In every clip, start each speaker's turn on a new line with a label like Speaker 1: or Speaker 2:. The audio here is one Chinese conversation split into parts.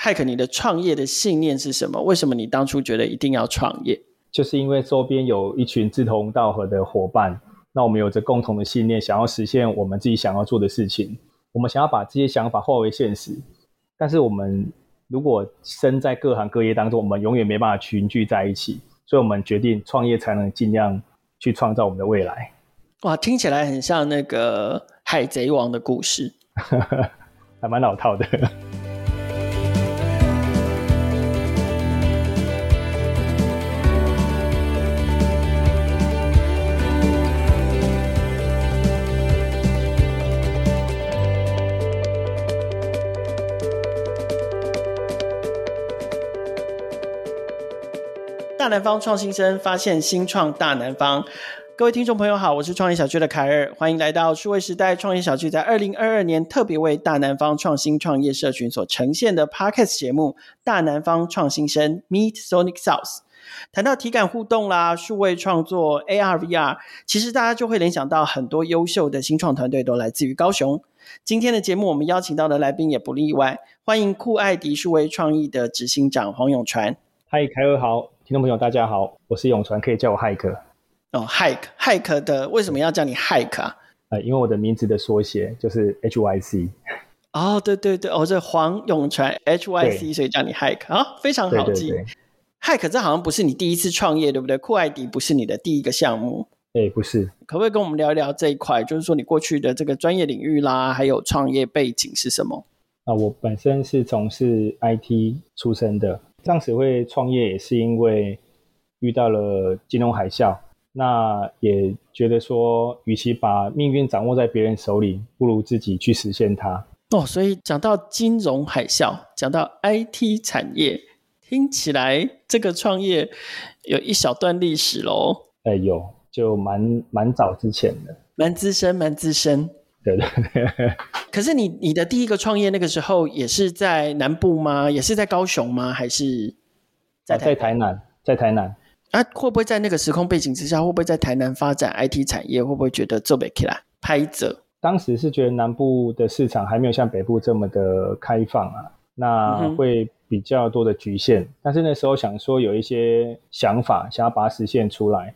Speaker 1: 汉克，你的创业的信念是什么？为什么你当初觉得一定要创业？
Speaker 2: 就是因为周边有一群志同道合的伙伴，那我们有着共同的信念，想要实现我们自己想要做的事情。我们想要把这些想法化为现实，但是我们如果身在各行各业当中，我们永远没办法群聚在一起，所以我们决定创业，才能尽量去创造我们的未来。
Speaker 1: 哇，听起来很像那个海贼王的故事，
Speaker 2: 还蛮老套的。
Speaker 1: 南方创新生发现新创大南方，各位听众朋友好，我是创业小区的凯尔，欢迎来到数位时代创业小区，在二零二二年特别为大南方创新创业社群所呈现的 Podcast 节目《大南方创新生 Meet Sonic South》。谈到体感互动啦，数位创作 AR VR，其实大家就会联想到很多优秀的新创团队都来自于高雄。今天的节目我们邀请到的来宾也不例外，欢迎酷爱迪数位创意的执行长黄永传。
Speaker 2: 嗨，凯尔好。听众朋友，大家好，我是永传，可以叫我 Hike。
Speaker 1: 哦，Hike，Hike 的为什么要叫你 Hike 啊？
Speaker 2: 呃，因为我的名字的缩写就是 HYC。
Speaker 1: 哦，对对对，哦，这黄永传 HYC，所以叫你 Hike 啊，非常好记。Hike，这好像不是你第一次创业，对不对？酷爱迪不是你的第一个项目。
Speaker 2: 哎，不是。
Speaker 1: 可不可以跟我们聊一聊这一块？就是说你过去的这个专业领域啦，还有创业背景是什么？
Speaker 2: 啊，我本身是从事 IT 出身的。当时会创业也是因为遇到了金融海啸，那也觉得说，与其把命运掌握在别人手里，不如自己去实现它。
Speaker 1: 哦，所以讲到金融海啸，讲到 IT 产业，听起来这个创业有一小段历史喽。
Speaker 2: 哎，有，就蛮蛮早之前的，
Speaker 1: 蛮资深，蛮资深。
Speaker 2: 对对。
Speaker 1: 可是你你的第一个创业那个时候也是在南部吗？也是在高雄吗？还是
Speaker 2: 在在台南？在台南
Speaker 1: 啊？会不会在那个时空背景之下，会不会在台南发展 IT 产业？会不会觉得做不起来？拍着？
Speaker 2: 当时是觉得南部的市场还没有像北部这么的开放啊，那会比较多的局限。但是那时候想说有一些想法，想要把它实现出来，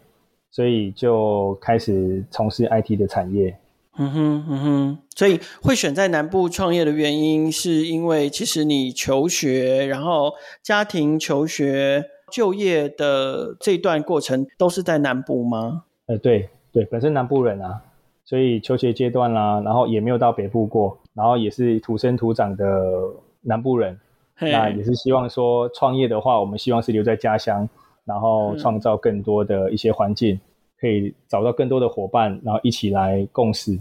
Speaker 2: 所以就开始从事 IT 的产业。
Speaker 1: 嗯哼嗯哼，所以会选在南部创业的原因，是因为其实你求学，然后家庭求学、就业的这段过程都是在南部吗？
Speaker 2: 呃，对对，本身南部人啊，所以求学阶段啦，然后也没有到北部过，然后也是土生土长的南部人，那也是希望说创业的话，我们希望是留在家乡，然后创造更多的一些环境。可以找到更多的伙伴，然后一起来共事。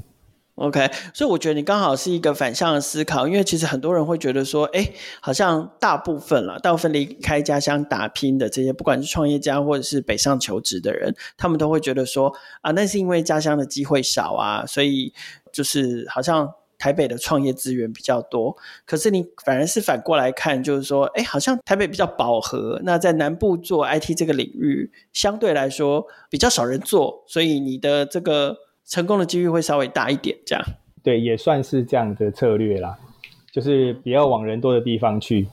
Speaker 1: OK，所以我觉得你刚好是一个反向的思考，因为其实很多人会觉得说，哎，好像大部分了，大部分离开家乡打拼的这些，不管是创业家或者是北上求职的人，他们都会觉得说，啊，那是因为家乡的机会少啊，所以就是好像。台北的创业资源比较多，可是你反而是反过来看，就是说，哎，好像台北比较饱和。那在南部做 IT 这个领域，相对来说比较少人做，所以你的这个成功的几率会稍微大一点。这样，
Speaker 2: 对，也算是这样的策略啦，就是不要往人多的地方去，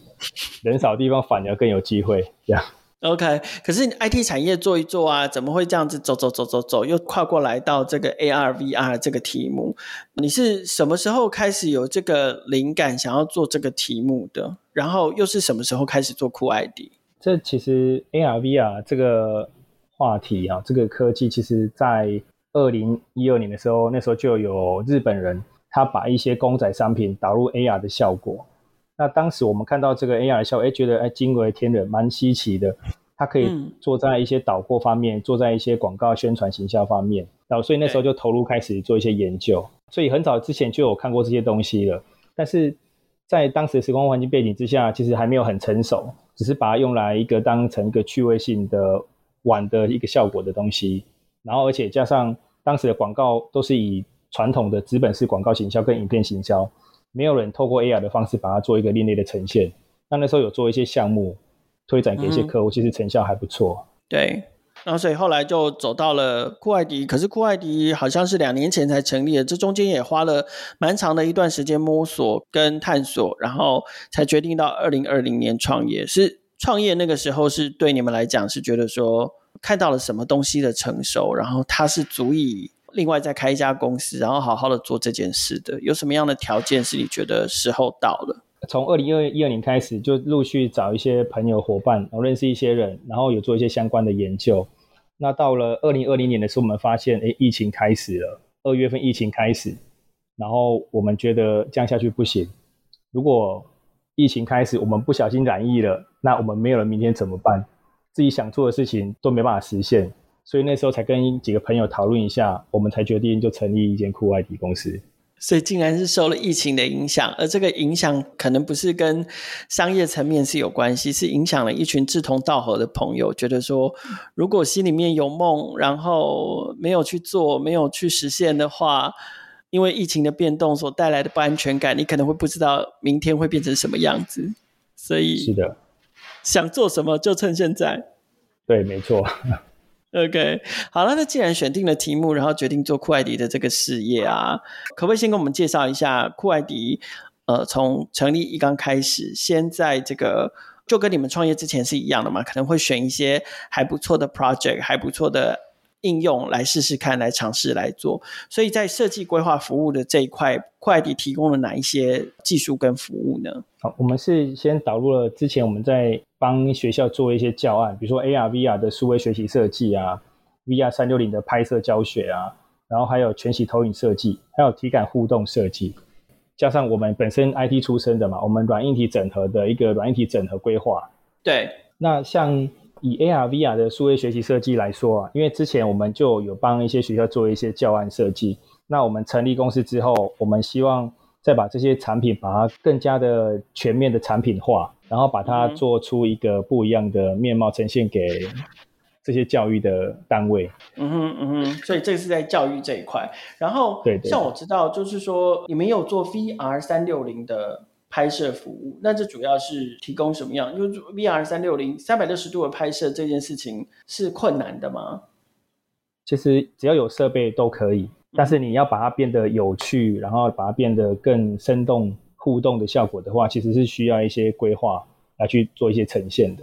Speaker 2: 人少的地方反而更有机会。这样。
Speaker 1: OK，可是 IT 产业做一做啊，怎么会这样子走走走走走，又跨过来到这个 AR VR 这个题目？你是什么时候开始有这个灵感，想要做这个题目的？然后又是什么时候开始做酷 ID？
Speaker 2: 这其实 AR VR 这个话题啊，这个科技，其实在二零一二年的时候，那时候就有日本人他把一些公仔商品导入 AR 的效果。那当时我们看到这个 AR 效果，哎，觉得哎惊为天人，蛮稀奇的。它可以做在一些导购方面，做在一些广告宣传行销方面。然后，所以那时候就投入开始做一些研究。所以很早之前就有看过这些东西了。但是在当时的时空环境背景之下，其实还没有很成熟，只是把它用来一个当成一个趣味性的玩的一个效果的东西。然后，而且加上当时的广告都是以传统的资本式广告行销跟影片行销。没有人透过 AR 的方式把它做一个另类的呈现。那那时候有做一些项目推展给一些客户，其实成效还不错。
Speaker 1: 对，然后所以后来就走到了酷爱迪，可是酷爱迪好像是两年前才成立的，这中间也花了蛮长的一段时间摸索跟探索，然后才决定到二零二零年创业。是创业那个时候是对你们来讲是觉得说看到了什么东西的成熟，然后它是足以另外再开一家公司，然后好好的做这件事的。有什么样的条件是你觉得时候到了？
Speaker 2: 从二零二一二年开始，就陆续找一些朋友伙伴，然后认识一些人，然后有做一些相关的研究。那到了二零二零年的时候，我们发现，哎，疫情开始了。二月份疫情开始，然后我们觉得这样下去不行。如果疫情开始，我们不小心染疫了，那我们没有了明天怎么办？自己想做的事情都没办法实现。所以那时候才跟几个朋友讨论一下，我们才决定就成立一间酷外迪公司。
Speaker 1: 所以竟然是受了疫情的影响，而这个影响可能不是跟商业层面是有关系，是影响了一群志同道合的朋友，觉得说如果心里面有梦，然后没有去做，没有去实现的话，因为疫情的变动所带来的不安全感，你可能会不知道明天会变成什么样子。所以
Speaker 2: 是的，
Speaker 1: 想做什么就趁现在。
Speaker 2: 对，没错。
Speaker 1: OK，好了，那既然选定了题目，然后决定做酷爱迪的这个事业啊，可不可以先跟我们介绍一下酷爱迪？呃，从成立一刚开始，先在这个就跟你们创业之前是一样的嘛？可能会选一些还不错的 project，还不错的应用来试试看，来尝试来做。所以在设计规划服务的这一块，酷爱迪提供了哪一些技术跟服务呢？
Speaker 2: 好，我们是先导入了之前我们在。帮学校做一些教案，比如说 AR、VR 的数位学习设计啊，VR 三六零的拍摄教学啊，然后还有全息投影设计，还有体感互动设计，加上我们本身 IT 出身的嘛，我们软硬体整合的一个软硬体整合规划。
Speaker 1: 对，
Speaker 2: 那像以 AR、VR 的数位学习设计来说啊，因为之前我们就有帮一些学校做一些教案设计，那我们成立公司之后，我们希望再把这些产品把它更加的全面的产品化。然后把它做出一个不一样的面貌，呈现给这些教育的单位。
Speaker 1: 嗯哼嗯哼，所以这是在教育这一块。然后，
Speaker 2: 对，
Speaker 1: 像我知道，就是说你们有做 VR 三六零的拍摄服务，那这主要是提供什么样？因为 VR 三六零三百六十度的拍摄这件事情是困难的吗？
Speaker 2: 其实只要有设备都可以，但是你要把它变得有趣，然后把它变得更生动。互动的效果的话，其实是需要一些规划来去做一些呈现的。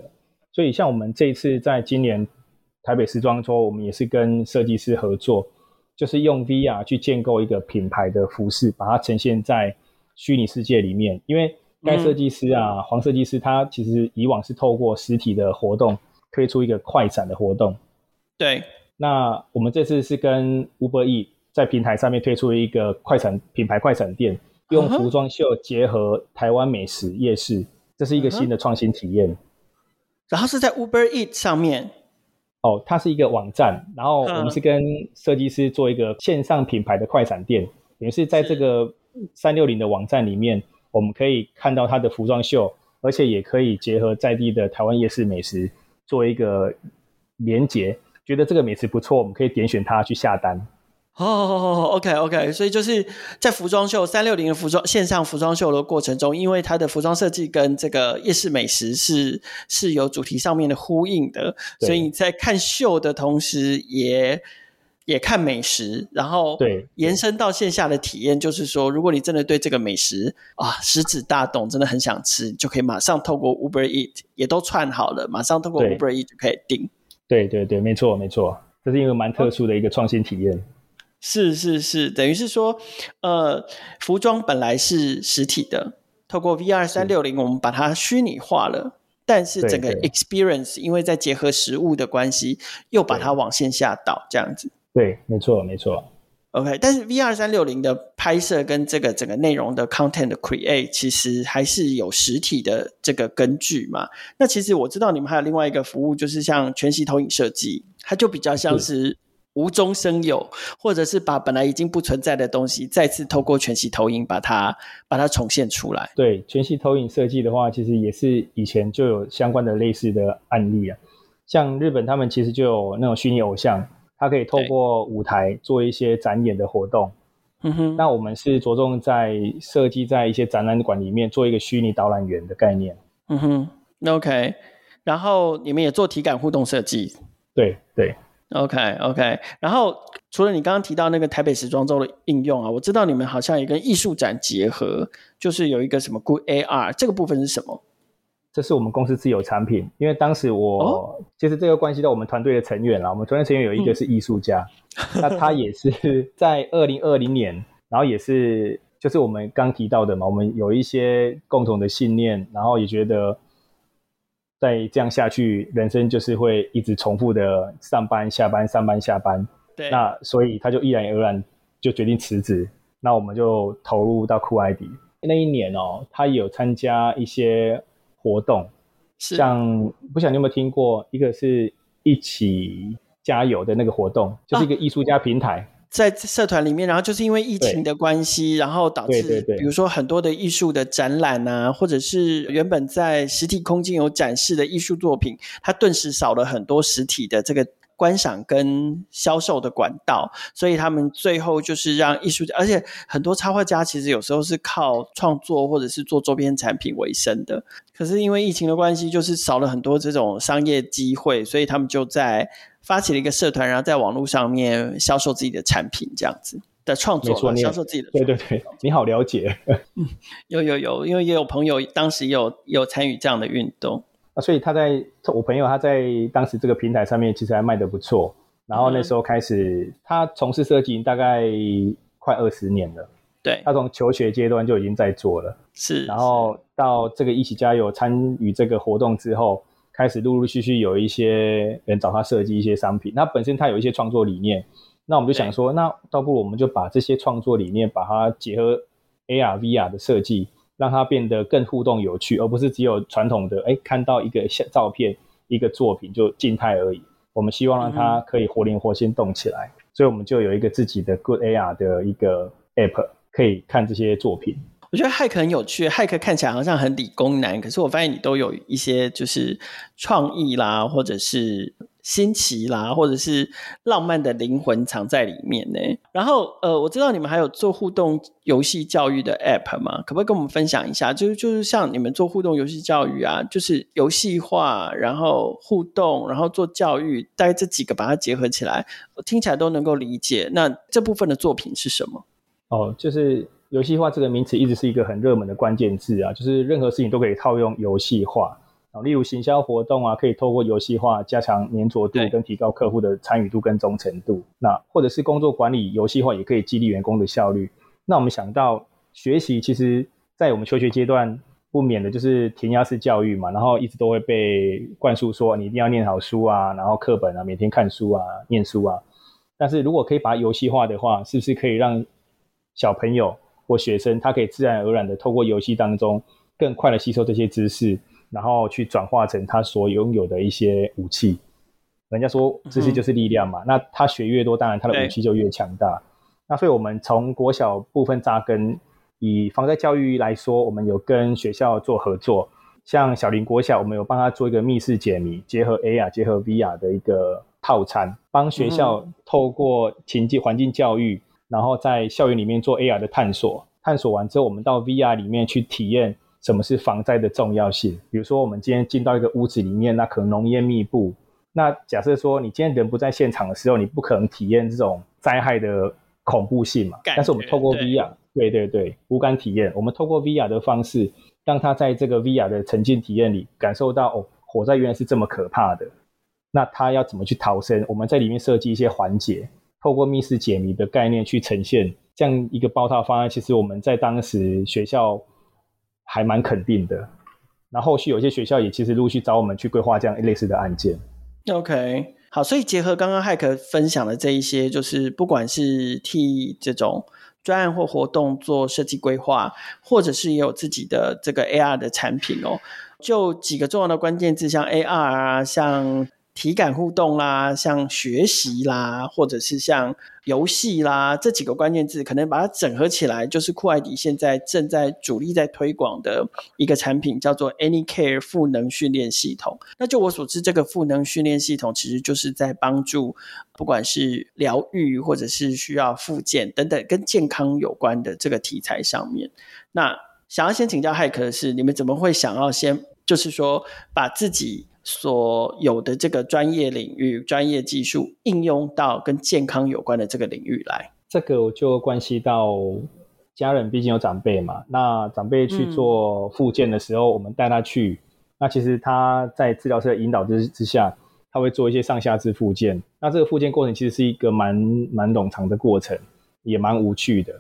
Speaker 2: 所以，像我们这一次在今年台北时装周，我们也是跟设计师合作，就是用 VR 去建构一个品牌的服饰，把它呈现在虚拟世界里面。因为该设计师啊，黄设计师他其实以往是透过实体的活动推出一个快闪的活动。
Speaker 1: 对。
Speaker 2: 那我们这次是跟 Uber E 在平台上面推出一个快闪品牌快闪店。用服装秀结合台湾美食夜市，这是一个新的创新体验。
Speaker 1: 然后是在 Uber Eat 上面，
Speaker 2: 哦，它是一个网站。然后我们是跟设计师做一个线上品牌的快闪店，等于是在这个三六零的网站里面，我们可以看到它的服装秀，而且也可以结合在地的台湾夜市美食做一个连接。觉得这个美食不错，我们可以点选它去下单。
Speaker 1: 哦，OK，OK，所以就是在服装秀三六零的服装线上服装秀的过程中，因为它的服装设计跟这个夜市美食是是有主题上面的呼应的，所以你在看秀的同时，也也看美食，然后
Speaker 2: 对
Speaker 1: 延伸到线下的体验，就是说，如果你真的对这个美食啊食指大动，真的很想吃，就可以马上透过 Uber Eat 也都串好了，马上透过 Uber Eat 就可以订。
Speaker 2: 对对对，没错没错，这是一个蛮特殊的一个创新体验。
Speaker 1: 是是是，等于是说，呃，服装本来是实体的，透过 VR 三六零，我们把它虚拟化了，但是整个 experience 因为在结合实物的关系，又把它往线下导，这样子。
Speaker 2: 对，没错没错。
Speaker 1: OK，但是 VR 三六零的拍摄跟这个整个内容的 content 的 create，其实还是有实体的这个根据嘛。那其实我知道你们还有另外一个服务，就是像全息投影设计，它就比较像是。无中生有，或者是把本来已经不存在的东西，再次透过全息投影把它把它重现出来。
Speaker 2: 对，全息投影设计的话，其实也是以前就有相关的类似的案例啊。像日本他们其实就有那种虚拟偶像，它可以透过舞台做一些展演的活动。
Speaker 1: 嗯哼。
Speaker 2: 那我们是着重在设计在一些展览馆里面做一个虚拟导览员的概念。
Speaker 1: 嗯哼，OK。然后你们也做体感互动设计。
Speaker 2: 对对。
Speaker 1: OK OK，然后除了你刚刚提到那个台北时装周的应用啊，我知道你们好像也跟艺术展结合，就是有一个什么 Good AR，这个部分是什么？
Speaker 2: 这是我们公司自有产品，因为当时我其实这个关系到我们团队的成员啦，我们团队成员有一个是艺术家，那他也是 在二零二零年，然后也是就是我们刚提到的嘛，我们有一些共同的信念，然后也觉得。再这样下去，人生就是会一直重复的上班下班上班下班。
Speaker 1: 对，
Speaker 2: 那所以他就毅然而然就决定辞职。那我们就投入到酷爱迪那一年哦，他有参加一些活动，像不晓得你有没有听过，一个是一起加油的那个活动，就是一个艺术家平台。
Speaker 1: 在社团里面，然后就是因为疫情的关系，然后导致，比如说很多的艺术的展览啊，或者是原本在实体空间有展示的艺术作品，它顿时少了很多实体的这个观赏跟销售的管道，所以他们最后就是让艺术家，而且很多插画家其实有时候是靠创作或者是做周边产品为生的，可是因为疫情的关系，就是少了很多这种商业机会，所以他们就在。发起了一个社团，然后在网络上面销售自己的产品，这样子的创作，销售自己的。
Speaker 2: 对对对，你好了解。
Speaker 1: 有有有，因为也有朋友当时有有参与这样的运动
Speaker 2: 啊，所以他在我朋友他在当时这个平台上面其实还卖的不错。然后那时候开始，他从事设计大概快二十年了。
Speaker 1: 对，
Speaker 2: 他从求学阶段就已经在做了。
Speaker 1: 是，
Speaker 2: 然后到这个一起加油参与这个活动之后。开始陆陆续续有一些人找他设计一些商品，那本身他有一些创作理念，那我们就想说，那倒不如我们就把这些创作理念，把它结合 AR、VR 的设计，让它变得更互动有趣，而不是只有传统的，哎，看到一个相照片、一个作品就静态而已。我们希望让它可以活灵活现动起来，所以我们就有一个自己的 Good AR 的一个 App，可以看这些作品。
Speaker 1: 我觉得骇客很有趣，骇客看起来好像很理工男，可是我发现你都有一些就是创意啦，或者是新奇啦，或者是浪漫的灵魂藏在里面呢。然后呃，我知道你们还有做互动游戏教育的 App 吗？可不可以跟我们分享一下？就是就是像你们做互动游戏教育啊，就是游戏化，然后互动，然后做教育，大概这几个把它结合起来，听起来都能够理解。那这部分的作品是什么？
Speaker 2: 哦，就是。游戏化这个名词一直是一个很热门的关键字啊，就是任何事情都可以套用游戏化啊，例如行销活动啊，可以透过游戏化加强粘着度跟提高客户的参与度跟忠诚度。那或者是工作管理游戏化也可以激励员工的效率。那我们想到学习，其实在我们求学阶段不免的就是填鸭式教育嘛，然后一直都会被灌输说你一定要念好书啊，然后课本啊，每天看书啊，念书啊。但是如果可以把它游戏化的话，是不是可以让小朋友？或学生，他可以自然而然的透过游戏当中更快的吸收这些知识，然后去转化成他所拥有的一些武器。人家说知识就是力量嘛，那他学越多，当然他的武器就越强大。那所以我们从国小部分扎根，以防灾教育来说，我们有跟学校做合作，像小林国小，我们有帮他做一个密室解谜，结合 AR 结合 VR 的一个套餐，帮学校透过情境环境教育。然后在校园里面做 AR 的探索，探索完之后，我们到 VR 里面去体验什么是防灾的重要性。比如说，我们今天进到一个屋子里面，那可能浓烟密布。那假设说你今天人不在现场的时候，你不可能体验这种灾害的恐怖性嘛？但是我们透过 VR，对对对，无感体验。我们透过 VR 的方式，让他在这个 VR 的沉浸体验里感受到哦，火灾原来是这么可怕的。那他要怎么去逃生？我们在里面设计一些环节。透过密室解谜的概念去呈现这样一个包套方案，其实我们在当时学校还蛮肯定的。那后续有些学校也其实陆续找我们去规划这样类似的案件。
Speaker 1: OK，好，所以结合刚刚骇客分享的这一些，就是不管是替这种专案或活动做设计规划，或者是也有自己的这个 AR 的产品哦，就几个重要的关键字，像 AR 啊，像。体感互动啦，像学习啦，或者是像游戏啦，这几个关键字，可能把它整合起来，就是酷爱迪现在正在主力在推广的一个产品，叫做 AnyCare 赋能训练系统。那就我所知，这个赋能训练系统其实就是在帮助，不管是疗愈或者是需要复健等等跟健康有关的这个题材上面。那想要先请教骇客的是，你们怎么会想要先，就是说把自己所有的这个专业领域、专业技术应用到跟健康有关的这个领域来？
Speaker 2: 这个我就关系到家人，毕竟有长辈嘛。那长辈去做复健的时候，我们带他去。那其实他在治疗师的引导之之下，他会做一些上下肢复健。那这个复健过程其实是一个蛮蛮冗长的过程，也蛮无趣的。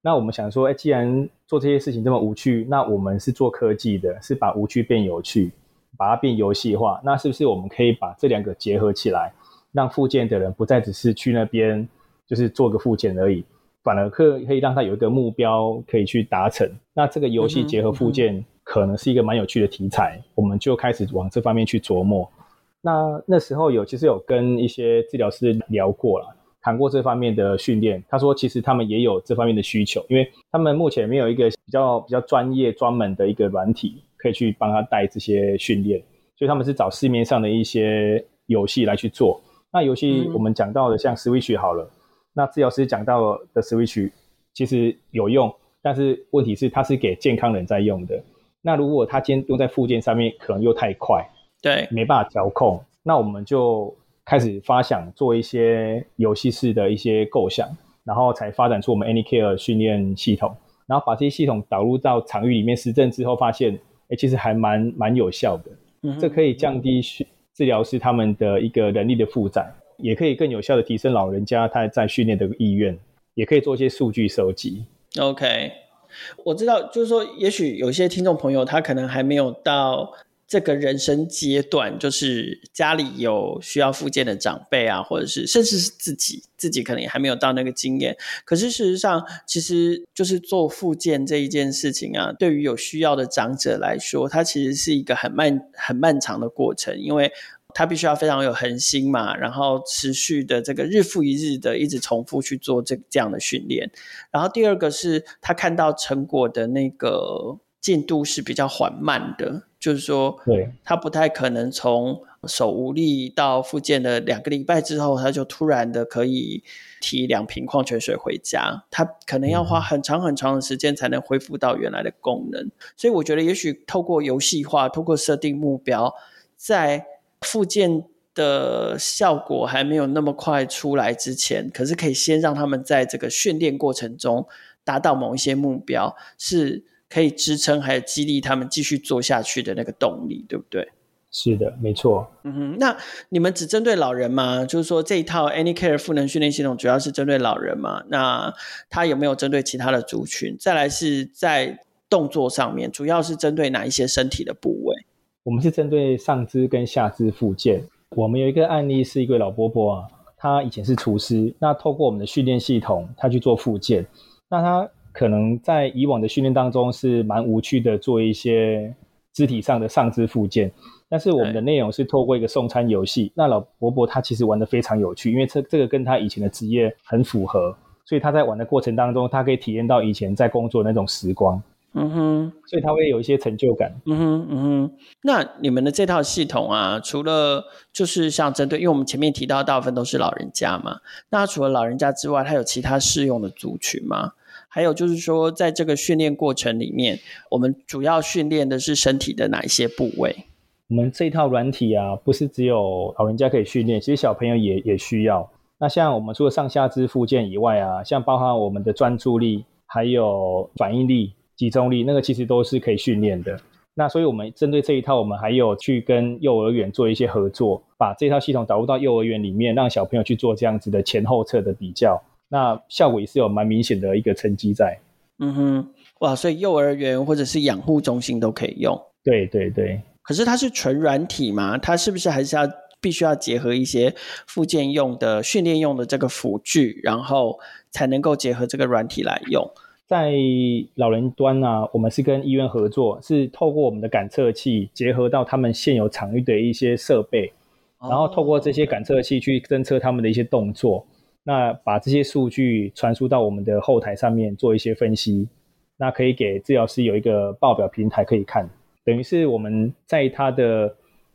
Speaker 2: 那我们想说，哎，既然做这些事情这么无趣，那我们是做科技的，是把无趣变有趣，把它变游戏化。那是不是我们可以把这两个结合起来，让复健的人不再只是去那边就是做个复健而已，反而可可以让他有一个目标可以去达成。那这个游戏结合复健，可能是一个蛮有趣的题材。我们就开始往这方面去琢磨。那那时候有其实有跟一些治疗师聊过了。谈过这方面的训练，他说其实他们也有这方面的需求，因为他们目前没有一个比较比较专业专门的一个软体可以去帮他带这些训练，所以他们是找市面上的一些游戏来去做。那游戏我们讲到的像 Switch 好了，那治疗师讲到的 Switch 其实有用，但是问题是它是给健康人在用的。那如果他今天用在附件上面，可能又太快，
Speaker 1: 对，
Speaker 2: 没办法调控，那我们就。开始发想做一些游戏式的一些构想，然后才发展出我们 AnyCare 训练系统，然后把这些系统导入到场域里面实证之后，发现，哎，其实还蛮蛮有效的。嗯这可以降低治疗师他们的一个人力的负载，也可以更有效的提升老人家他在训练的意愿，也可以做一些数据收集。
Speaker 1: OK，我知道，就是说，也许有些听众朋友他可能还没有到。这个人生阶段，就是家里有需要复健的长辈啊，或者是甚至是自己，自己可能也还没有到那个经验。可是事实上，其实就是做复健这一件事情啊，对于有需要的长者来说，它其实是一个很漫、很漫长的过程，因为他必须要非常有恒心嘛，然后持续的这个日复一日的一直重复去做这这样的训练。然后第二个是他看到成果的那个进度是比较缓慢的。就是说，
Speaker 2: 对，
Speaker 1: 他不太可能从手无力到复健的两个礼拜之后，他就突然的可以提两瓶矿泉水回家。他可能要花很长很长的时间才能恢复到原来的功能。所以我觉得，也许透过游戏化，透过设定目标，在复健的效果还没有那么快出来之前，可是可以先让他们在这个训练过程中达到某一些目标是。可以支撑还有激励他们继续做下去的那个动力，对不对？
Speaker 2: 是的，没错。
Speaker 1: 嗯哼，那你们只针对老人吗？就是说这一套 AnyCare 赋能训练系统主要是针对老人吗？那它有没有针对其他的族群？再来是在动作上面，主要是针对哪一些身体的部位？
Speaker 2: 我们是针对上肢跟下肢附件。我们有一个案例是一位老伯伯啊，他以前是厨师，那透过我们的训练系统，他去做附件，那他。可能在以往的训练当中是蛮无趣的，做一些肢体上的上肢附件。但是我们的内容是透过一个送餐游戏，那老伯伯他其实玩的非常有趣，因为这这个跟他以前的职业很符合，所以他在玩的过程当中，他可以体验到以前在工作那种时光。嗯哼，所以他会有一些成就感。
Speaker 1: 嗯哼，嗯哼。那你们的这套系统啊，除了就是像针对，因为我们前面提到大部分都是老人家嘛，那除了老人家之外，它有其他适用的族群吗？还有就是说，在这个训练过程里面，我们主要训练的是身体的哪一些部位？
Speaker 2: 我们这套软体啊，不是只有老人家可以训练，其实小朋友也也需要。那像我们除了上下肢附件以外啊，像包含我们的专注力、还有反应力、集中力，那个其实都是可以训练的。那所以我们针对这一套，我们还有去跟幼儿园做一些合作，把这套系统导入到幼儿园里面，让小朋友去做这样子的前后侧的比较。那效果也是有蛮明显的一个成绩在。
Speaker 1: 嗯哼，哇，所以幼儿园或者是养护中心都可以用。
Speaker 2: 对对对。
Speaker 1: 可是它是纯软体嘛？它是不是还是要必须要结合一些附件用的、训练用的这个辅具，然后才能够结合这个软体来用？
Speaker 2: 在老人端呢，我们是跟医院合作，是透过我们的感测器结合到他们现有场域的一些设备，然后透过这些感测器去侦测他们的一些动作。那把这些数据传输到我们的后台上面做一些分析，那可以给治疗师有一个报表平台可以看，等于是我们在他的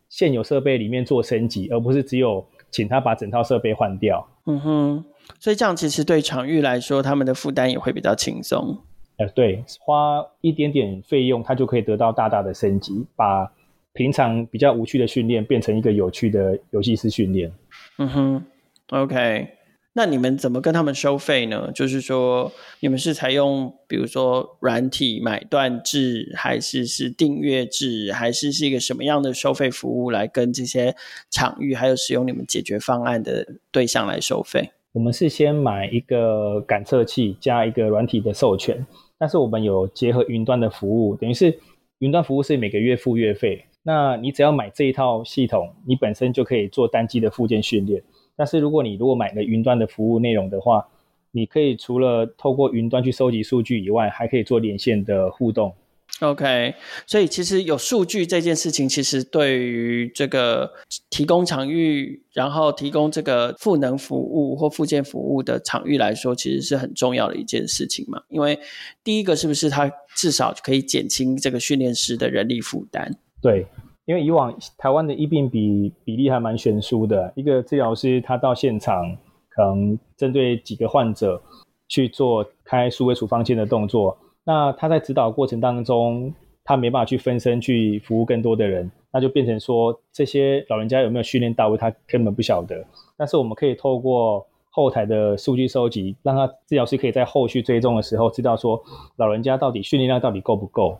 Speaker 2: 现有设备里面做升级，而不是只有请他把整套设备换掉。
Speaker 1: 嗯哼，所以这样其实对场域来说，他们的负担也会比较轻松。
Speaker 2: 呃，对，花一点点费用，他就可以得到大大的升级，把平常比较无趣的训练变成一个有趣的游戏式训练。
Speaker 1: 嗯哼，OK，那你们怎么跟他们收费呢？就是说，你们是采用比如说软体买断制，还是是订阅制，还是是一个什么样的收费服务来跟这些场域还有使用你们解决方案的对象来收费？
Speaker 2: 我们是先买一个感测器加一个软体的授权，但是我们有结合云端的服务，等于是云端服务是每个月付月费。那你只要买这一套系统，你本身就可以做单机的附件训练。但是如果你如果买了云端的服务内容的话，你可以除了透过云端去收集数据以外，还可以做连线的互动。
Speaker 1: OK，所以其实有数据这件事情，其实对于这个提供场域，然后提供这个赋能服务或附件服务的场域来说，其实是很重要的一件事情嘛。因为第一个是不是它至少可以减轻这个训练师的人力负担？
Speaker 2: 对，因为以往台湾的疫病比比例还蛮悬殊的，一个治疗师他到现场可能针对几个患者去做开数位处方签的动作。那他在指导过程当中，他没办法去分身去服务更多的人，那就变成说这些老人家有没有训练到位，他根本不晓得。但是我们可以透过后台的数据收集，让他治疗师可以在后续追踪的时候，知道说老人家到底训练量到底够不够。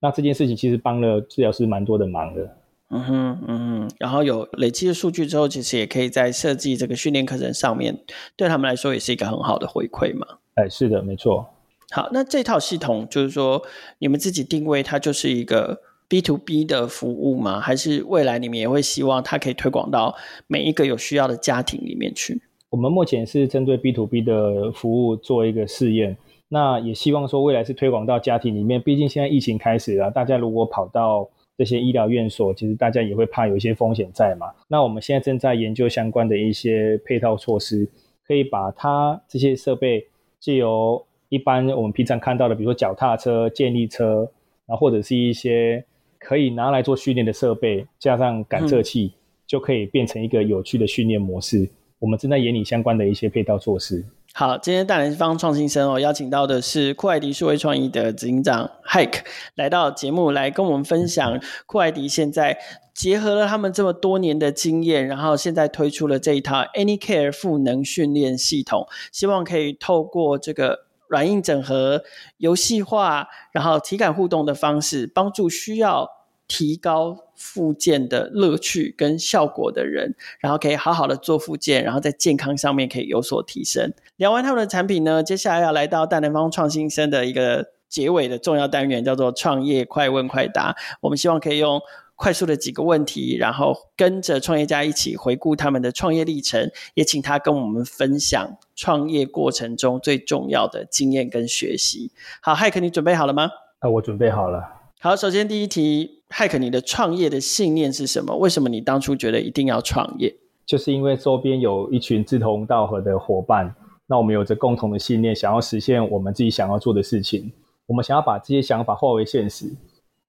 Speaker 2: 那这件事情其实帮了治疗师蛮多的忙的。
Speaker 1: 嗯哼，嗯哼。然后有累积的数据之后，其实也可以在设计这个训练课程上面，对他们来说也是一个很好的回馈嘛。
Speaker 2: 哎，是的，没错。
Speaker 1: 好，那这套系统就是说，你们自己定位它就是一个 B to B 的服务吗？还是未来你们也会希望它可以推广到每一个有需要的家庭里面去？
Speaker 2: 我们目前是针对 B to B 的服务做一个试验，那也希望说未来是推广到家庭里面。毕竟现在疫情开始了，大家如果跑到这些医疗院所，其实大家也会怕有一些风险在嘛。那我们现在正在研究相关的一些配套措施，可以把它这些设备借由一般我们平常看到的，比如说脚踏车、健力车，然后或者是一些可以拿来做训练的设备，加上感测器，就可以变成一个有趣的训练模式。我们正在研拟相关的一些配套措施。
Speaker 1: 好，今天大南方创新生哦，邀请到的是酷爱迪数位创意的执行长 Hike 来到节目，来跟我们分享酷爱迪现在结合了他们这么多年的经验，然后现在推出了这一套 AnyCare 赋能训练系统，希望可以透过这个。软硬整合、游戏化，然后体感互动的方式，帮助需要提高复健的乐趣跟效果的人，然后可以好好的做复健，然后在健康上面可以有所提升。聊完他们的产品呢，接下来要来到大南方创新生的一个结尾的重要单元，叫做创业快问快答。我们希望可以用。快速的几个问题，然后跟着创业家一起回顾他们的创业历程，也请他跟我们分享创业过程中最重要的经验跟学习。好，海克，你准备好了吗？
Speaker 2: 啊，我准备好了。
Speaker 1: 好，首先第一题，骇客，你的创业的信念是什么？为什么你当初觉得一定要创业？
Speaker 2: 就是因为周边有一群志同道合的伙伴，那我们有着共同的信念，想要实现我们自己想要做的事情，我们想要把这些想法化为现实，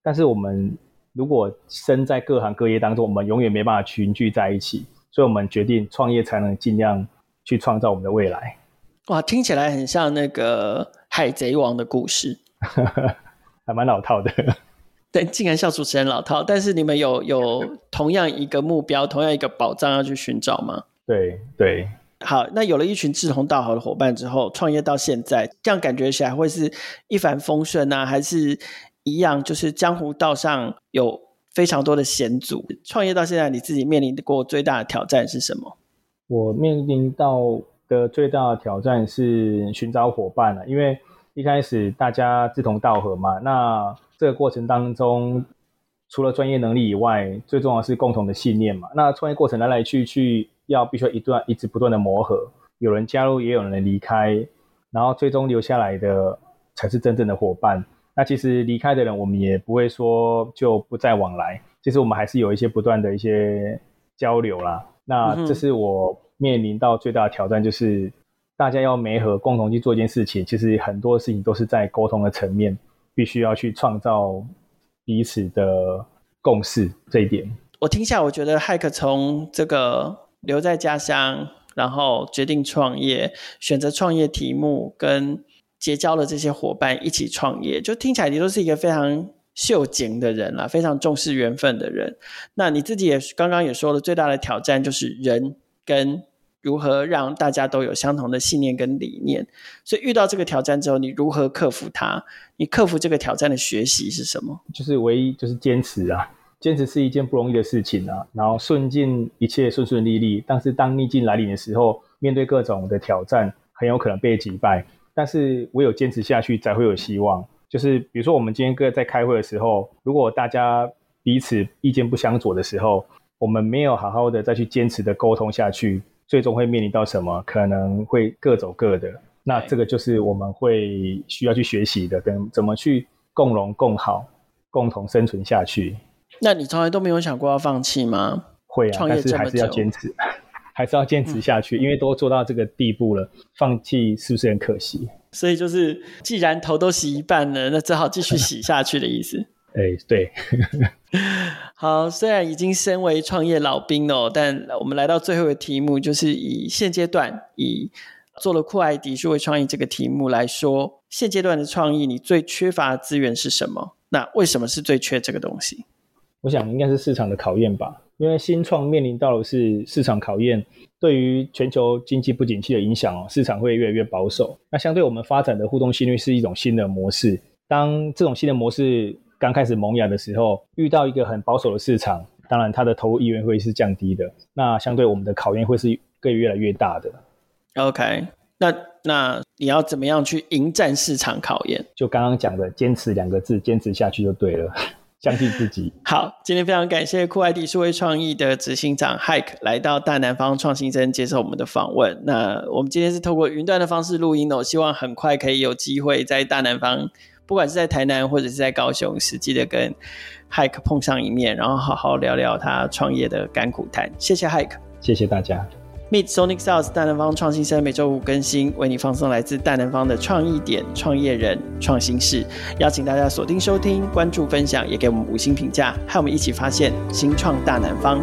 Speaker 2: 但是我们。如果身在各行各业当中，我们永远没办法群聚在一起，所以我们决定创业，才能尽量去创造我们的未来。
Speaker 1: 哇，听起来很像那个海贼王的故事，
Speaker 2: 还蛮老套的。
Speaker 1: 对，竟然笑主持人老套。但是你们有有同样一个目标，同样一个宝藏要去寻找吗？
Speaker 2: 对对。
Speaker 1: 好，那有了一群志同道合的伙伴之后，创业到现在，这样感觉起来会是一帆风顺呢，还是？一样，就是江湖道上有非常多的险阻。创业到现在，你自己面临过最大的挑战是什么？
Speaker 2: 我面临到的最大的挑战是寻找伙伴了，因为一开始大家志同道合嘛。那这个过程当中，除了专业能力以外，最重要是共同的信念嘛。那创业过程来来去去，要必须要一段一直不断的磨合，有人加入，也有人离开，然后最终留下来的才是真正的伙伴。那其实离开的人，我们也不会说就不再往来。其实我们还是有一些不断的一些交流啦。那这是我面临到最大的挑战，就是大家要媒合共同去做一件事情。其实很多事情都是在沟通的层面，必须要去创造彼此的共识。这一点，
Speaker 1: 我听下，我觉得骇客从这个留在家乡，然后决定创业，选择创业题目跟。结交了这些伙伴一起创业，就听起来你都是一个非常秀景的人啦，非常重视缘分的人。那你自己也刚刚也说了，最大的挑战就是人跟如何让大家都有相同的信念跟理念。所以遇到这个挑战之后，你如何克服它？你克服这个挑战的学习是什么？
Speaker 2: 就是唯一就是坚持啊，坚持是一件不容易的事情啊。然后顺境一切顺顺利利，但是当逆境来临的时候，面对各种的挑战，很有可能被击败。但是唯有坚持下去，才会有希望。就是比如说，我们今天各在开会的时候，如果大家彼此意见不相左的时候，我们没有好好的再去坚持的沟通下去，最终会面临到什么？可能会各走各的。那这个就是我们会需要去学习的，跟怎么去共荣共好，共同生存下去。
Speaker 1: 那你从来都没有想过要放弃吗？
Speaker 2: 会啊，但是还是要坚持，还是要坚持下去，因为都做到这个地步了，放弃是不是很可惜？
Speaker 1: 所以就是，既然头都洗一半了，那只好继续洗下去的意思。
Speaker 2: 哎，对。
Speaker 1: 好，虽然已经身为创业老兵哦，但我们来到最后的题目，就是以现阶段以做了酷爱迪数位创意这个题目来说，现阶段的创意，你最缺乏的资源是什么？那为什么是最缺这个东西？
Speaker 2: 我想应该是市场的考验吧，因为新创面临到的是市场考验。对于全球经济不景气的影响哦，市场会越来越保守。那相对我们发展的互动心率是一种新的模式。当这种新的模式刚开始萌芽的时候，遇到一个很保守的市场，当然它的投入意愿会是降低的。那相对我们的考验会是更越来越大的。
Speaker 1: OK，那那你要怎么样去迎战市场考验？
Speaker 2: 就刚刚讲的“坚持”两个字，坚持下去就对了。相信自己。
Speaker 1: 好，今天非常感谢酷爱迪数位创意的执行长 Hike 来到大南方创新生接受我们的访问。那我们今天是透过云端的方式录音哦，希望很快可以有机会在大南方，不管是在台南或者是在高雄，实际的跟 Hike 碰上一面，然后好好聊聊他创业的甘苦谈。谢谢 Hike，
Speaker 2: 谢谢大家。
Speaker 1: Meet Sonic South 大南方创新生每周五更新，为你放送来自大南方的创意点、创业人、创新事，邀请大家锁定收听、关注、分享，也给我们五星评价，和我们一起发现新创大南方。